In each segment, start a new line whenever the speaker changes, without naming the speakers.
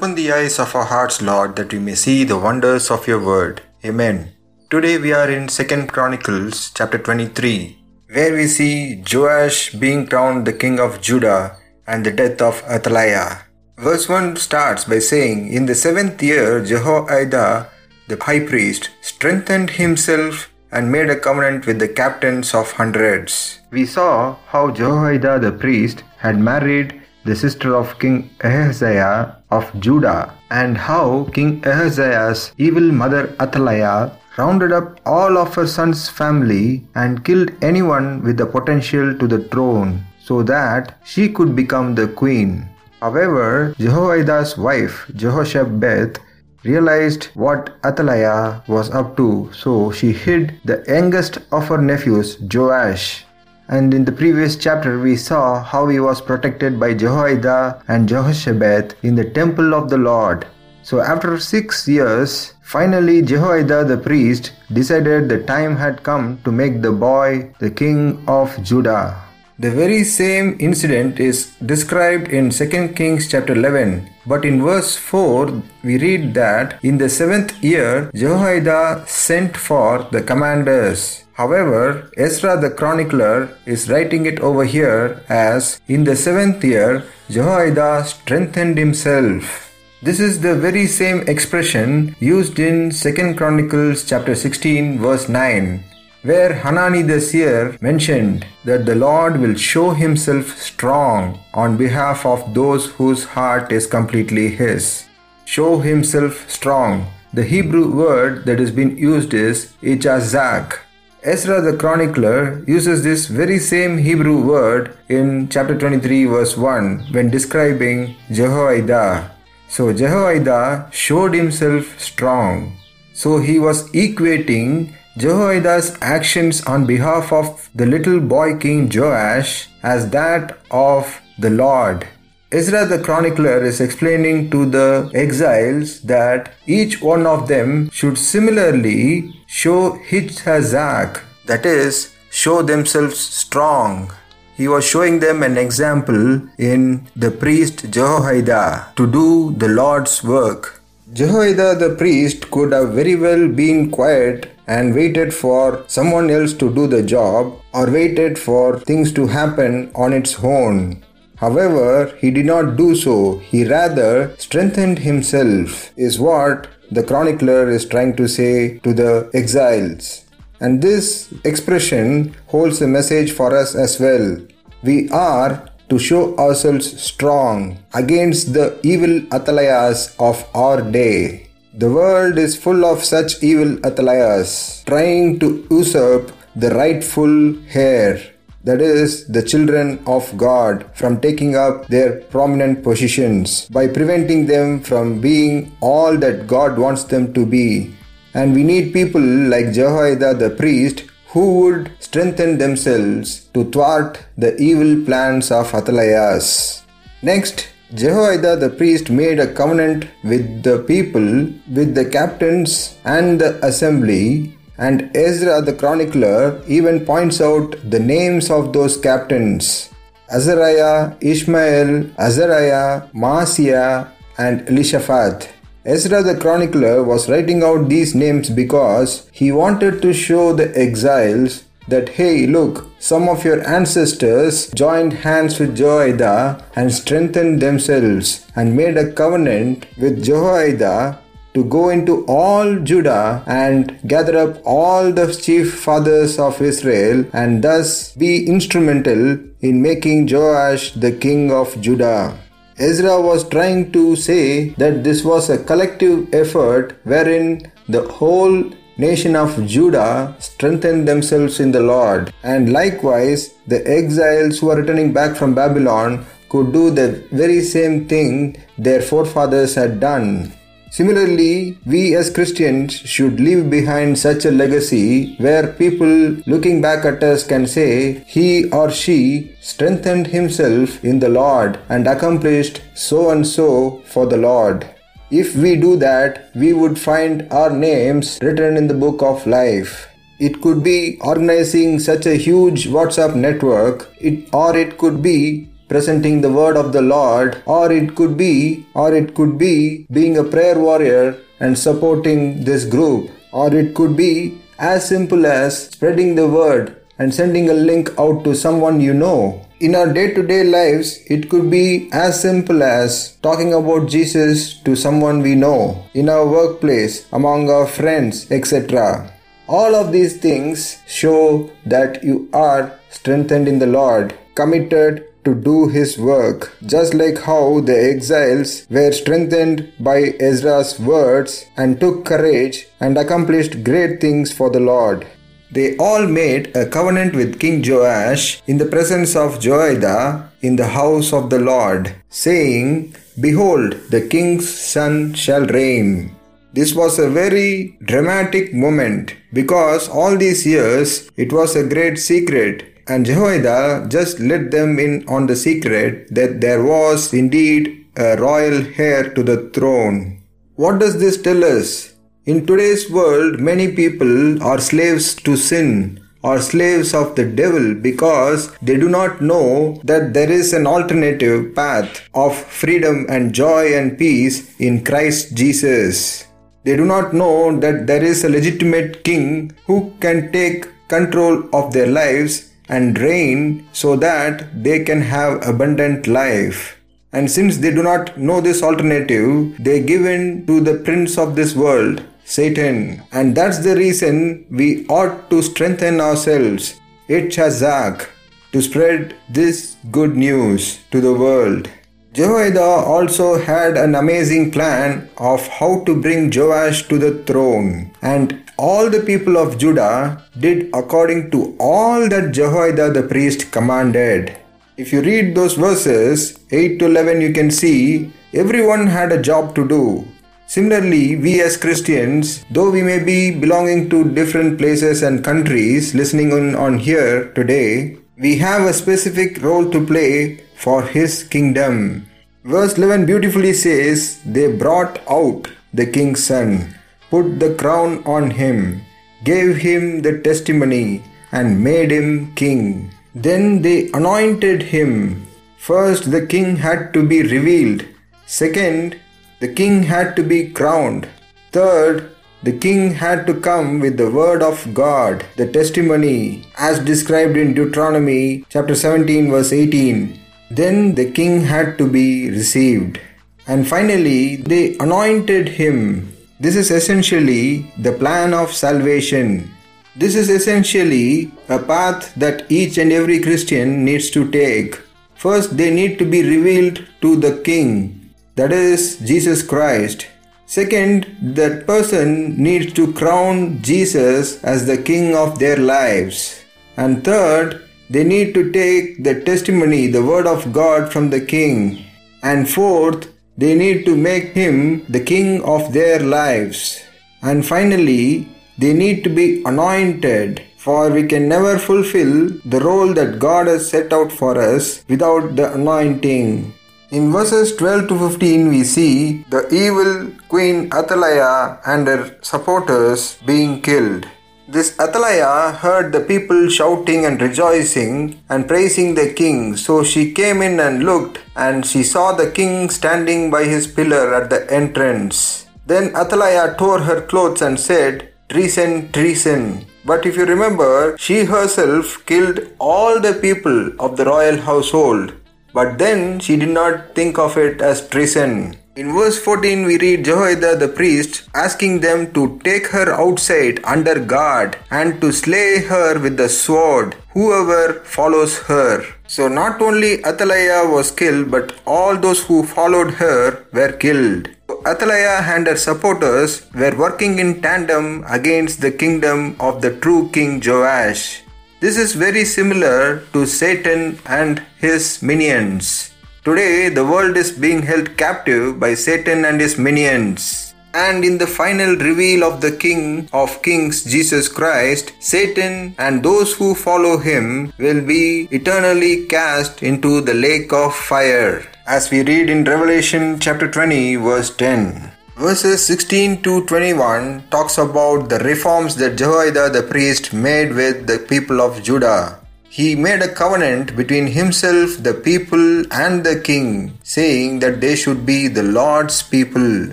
Open the eyes of our hearts, Lord, that we may see the wonders of your word. Amen. Today we are in 2nd Chronicles chapter 23, where we see Joash being crowned the king of Judah and the death of Athaliah. Verse 1 starts by saying, In the seventh year, Jehoiada, the high priest, strengthened himself and made a covenant with the captains of hundreds. We saw how Jehoiada the priest had married the sister of King Ahaziah of Judah, and how King Ahaziah's evil mother Athaliah rounded up all of her son's family and killed anyone with the potential to the throne so that she could become the queen. However, Jehoiada's wife, Jehoshabeth, realized what Athaliah was up to, so she hid the youngest of her nephews, Joash. And in the previous chapter, we saw how he was protected by Jehoiada and Jehoshabeth in the temple of the Lord. So, after six years, finally Jehoiada the priest decided the time had come to make the boy the king of Judah. The very same incident is described in 2 Kings chapter 11. But in verse 4, we read that in the seventh year, Jehoiada sent for the commanders. However, Ezra the chronicler is writing it over here as in the seventh year, Jehoiada strengthened himself. This is the very same expression used in 2 Chronicles chapter 16 verse 9 where Hanani the seer mentioned that the Lord will show himself strong on behalf of those whose heart is completely his. Show himself strong. The Hebrew word that has been used is Ichazak. Ezra the chronicler uses this very same Hebrew word in chapter 23 verse 1 when describing Jehoiada. So Jehoiada showed himself strong. So he was equating Jehoiada's actions on behalf of the little boy king Joash as that of the Lord. Ezra the chronicler is explaining to the exiles that each one of them should similarly show Hichazak, that is, show themselves strong. He was showing them an example in the priest Jehoiada to do the Lord's work. Jehoiada the priest could have very well been quiet and waited for someone else to do the job or waited for things to happen on its own. However, he did not do so, he rather strengthened himself, is what the chronicler is trying to say to the exiles. And this expression holds a message for us as well. We are to show ourselves strong against the evil Athaliahs of our day. The world is full of such evil Athaliahs trying to usurp the rightful heir, that is, the children of God, from taking up their prominent positions by preventing them from being all that God wants them to be. And we need people like Jehoiada the priest who would strengthen themselves to thwart the evil plans of Athaliahs. Next, Jehoiada the priest made a covenant with the people, with the captains and the assembly, and Ezra the chronicler even points out the names of those captains Azariah, Ishmael, Azariah, Maaseiah, and Elishaphat. Ezra the chronicler was writing out these names because he wanted to show the exiles that hey, look, some of your ancestors joined hands with Jehoiada and strengthened themselves and made a covenant with Jehoiada to go into all Judah and gather up all the chief fathers of Israel and thus be instrumental in making Joash the king of Judah. Ezra was trying to say that this was a collective effort wherein the whole nation of Judah strengthened themselves in the Lord. And likewise, the exiles who are returning back from Babylon could do the very same thing their forefathers had done. Similarly, we as Christians should leave behind such a legacy where people looking back at us can say, He or she strengthened himself in the Lord and accomplished so and so for the Lord. If we do that, we would find our names written in the book of life. It could be organizing such a huge WhatsApp network, it, or it could be presenting the word of the Lord, or it could be, or it could be being a prayer warrior and supporting this group, or it could be as simple as spreading the word and sending a link out to someone you know. In our day to day lives, it could be as simple as talking about Jesus to someone we know, in our workplace, among our friends, etc. All of these things show that you are strengthened in the Lord, committed to do his work, just like how the exiles were strengthened by Ezra's words and took courage and accomplished great things for the Lord. They all made a covenant with King Joash in the presence of Jehoiada in the house of the Lord, saying, Behold, the king's son shall reign. This was a very dramatic moment because all these years it was a great secret and Jehoiada just let them in on the secret that there was indeed a royal heir to the throne. What does this tell us? In today's world, many people are slaves to sin or slaves of the devil because they do not know that there is an alternative path of freedom and joy and peace in Christ Jesus. They do not know that there is a legitimate king who can take control of their lives and reign so that they can have abundant life. And since they do not know this alternative, they give in to the prince of this world Satan. And that's the reason we ought to strengthen ourselves, Itchazak, to spread this good news to the world. Jehoiada also had an amazing plan of how to bring Joash to the throne, and all the people of Judah did according to all that Jehoiada the priest commanded. If you read those verses 8 to 11, you can see everyone had a job to do. Similarly, we as Christians, though we may be belonging to different places and countries listening on, on here today, we have a specific role to play for His kingdom. Verse 11 beautifully says, They brought out the king's son, put the crown on him, gave him the testimony, and made him king. Then they anointed him. First, the king had to be revealed. Second, the king had to be crowned. Third, the king had to come with the word of God, the testimony, as described in Deuteronomy chapter 17, verse 18. Then the king had to be received. And finally, they anointed him. This is essentially the plan of salvation. This is essentially a path that each and every Christian needs to take. First, they need to be revealed to the king that is Jesus Christ. Second, that person needs to crown Jesus as the king of their lives. And third, they need to take the testimony, the word of God from the king. And fourth, they need to make him the king of their lives. And finally, they need to be anointed, for we can never fulfill the role that God has set out for us without the anointing. In verses 12 to 15, we see the evil queen Athaliah and her supporters being killed. This Athaliah heard the people shouting and rejoicing and praising the king, so she came in and looked, and she saw the king standing by his pillar at the entrance. Then Athaliah tore her clothes and said, Treason, treason. But if you remember, she herself killed all the people of the royal household but then she did not think of it as treason. In verse 14, we read Jehoiada the priest asking them to take her outside under guard and to slay her with the sword, whoever follows her. So, not only Athaliah was killed, but all those who followed her were killed. Athaliah and her supporters were working in tandem against the kingdom of the true king Joash. This is very similar to Satan and his minions. Today, the world is being held captive by Satan and his minions. And in the final reveal of the King of Kings, Jesus Christ, Satan and those who follow him will be eternally cast into the lake of fire. As we read in Revelation chapter 20, verse 10. Verses 16 to 21 talks about the reforms that Jehoiada the priest made with the people of Judah. he made a covenant between himself, the people, and the king, saying that they should be the Lord's people.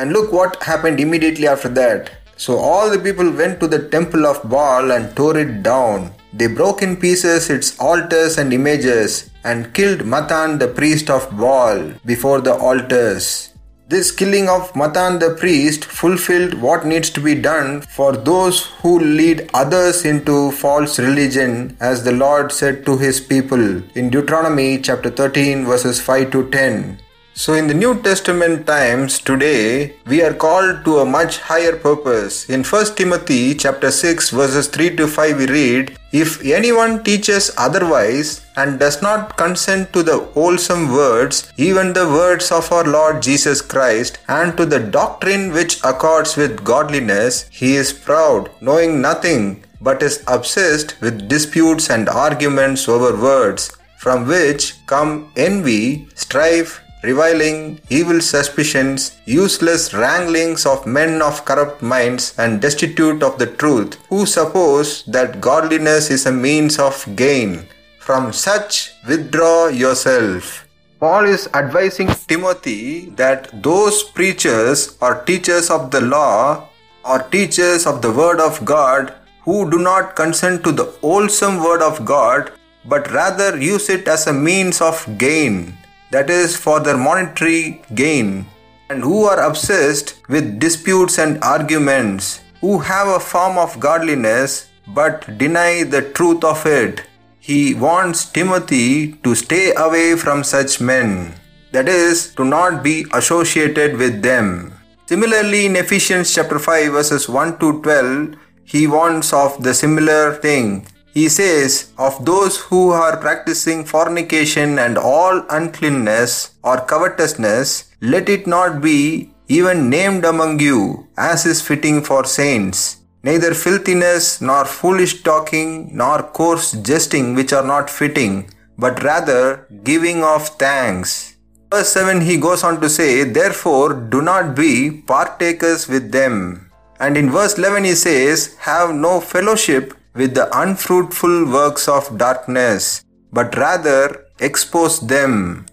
And look what happened immediately after that. So all the people went to the temple of Baal and tore it down. They broke in pieces its altars and images and killed Matan the priest of Baal before the altars. This killing of Matan the priest fulfilled what needs to be done for those who lead others into false religion, as the Lord said to his people in Deuteronomy chapter 13, verses 5 to 10. So, in the New Testament times today, we are called to a much higher purpose. In 1 Timothy chapter 6 verses 3 to 5 we read, If anyone teaches otherwise and does not consent to the wholesome words, even the words of our Lord Jesus Christ, and to the doctrine which accords with godliness, he is proud, knowing nothing, but is obsessed with disputes and arguments over words, from which come envy, strife, reviling, evil suspicions, useless wranglings of men of corrupt minds and destitute of the truth, who suppose that godliness is a means of gain. From such withdraw yourself. Paul is advising Timothy that those preachers or teachers of the law or teachers of the word of God who do not consent to the wholesome word of God but rather use it as a means of gain that is for their monetary gain, and who are obsessed with disputes and arguments, who have a form of godliness but deny the truth of it. He wants Timothy to stay away from such men, that is, to not be associated with them. Similarly, in Ephesians chapter 5, verses 1 to 12, he warns of the similar thing he says, Of those who are practicing fornication and all uncleanness or covetousness, let it not be even named among you, as is fitting for saints. Neither filthiness, nor foolish talking, nor coarse jesting, which are not fitting, but rather giving of thanks. Verse 7 he goes on to say, Therefore do not be partakers with them. And in verse 11 he says, Have no fellowship with the unfruitful works of darkness, but rather expose them.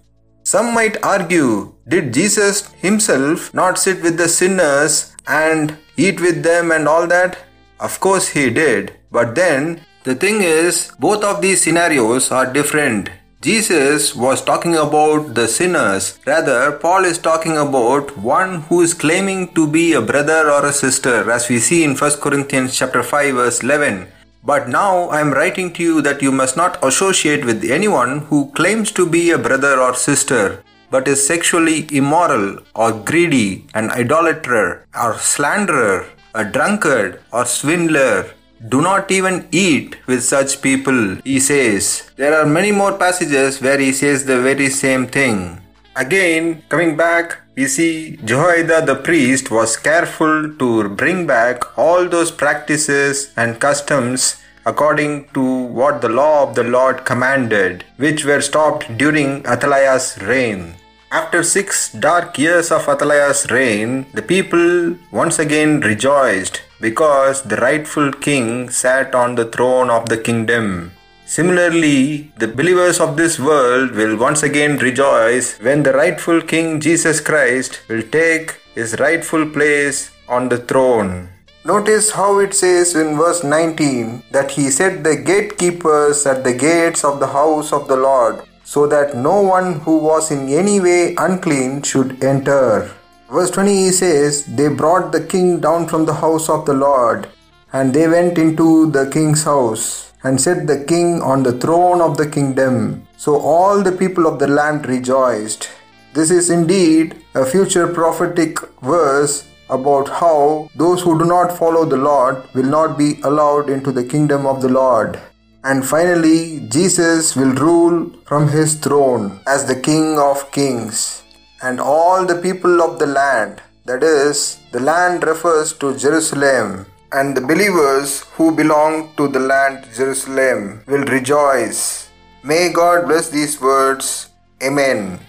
Some might argue, did Jesus himself not sit with the sinners and eat with them and all that? Of course he did. But then, the thing is, both of these scenarios are different. Jesus was talking about the sinners. Rather, Paul is talking about one who is claiming to be a brother or a sister, as we see in 1 Corinthians chapter 5 verse 11. But now I am writing to you that you must not associate with anyone who claims to be a brother or sister, but is sexually immoral or greedy, an idolater or slanderer, a drunkard or swindler. Do not even eat with such people, he says. There are many more passages where he says the very same thing. Again, coming back, we see Jehoiada the priest was careful to bring back all those practices and customs according to what the law of the Lord commanded, which were stopped during Athaliah's reign. After six dark years of Athaliah's reign, the people once again rejoiced because the rightful king sat on the throne of the kingdom. Similarly, the believers of this world will once again rejoice when the rightful King Jesus Christ will take his rightful place on the throne. Notice how it says in verse 19 that he set the gatekeepers at the gates of the house of the Lord, so that no one who was in any way unclean should enter. Verse 20 he says, They brought the king down from the house of the Lord, and they went into the king's house and set the king on the throne of the kingdom. So all the people of the land rejoiced. This is indeed a future prophetic verse about how those who do not follow the Lord will not be allowed into the kingdom of the Lord. And finally, Jesus will rule from his throne as the King of Kings. And all the people of the land, that is, the land refers to Jerusalem, and the believers who belong to the land Jerusalem will rejoice. May God bless these words. Amen.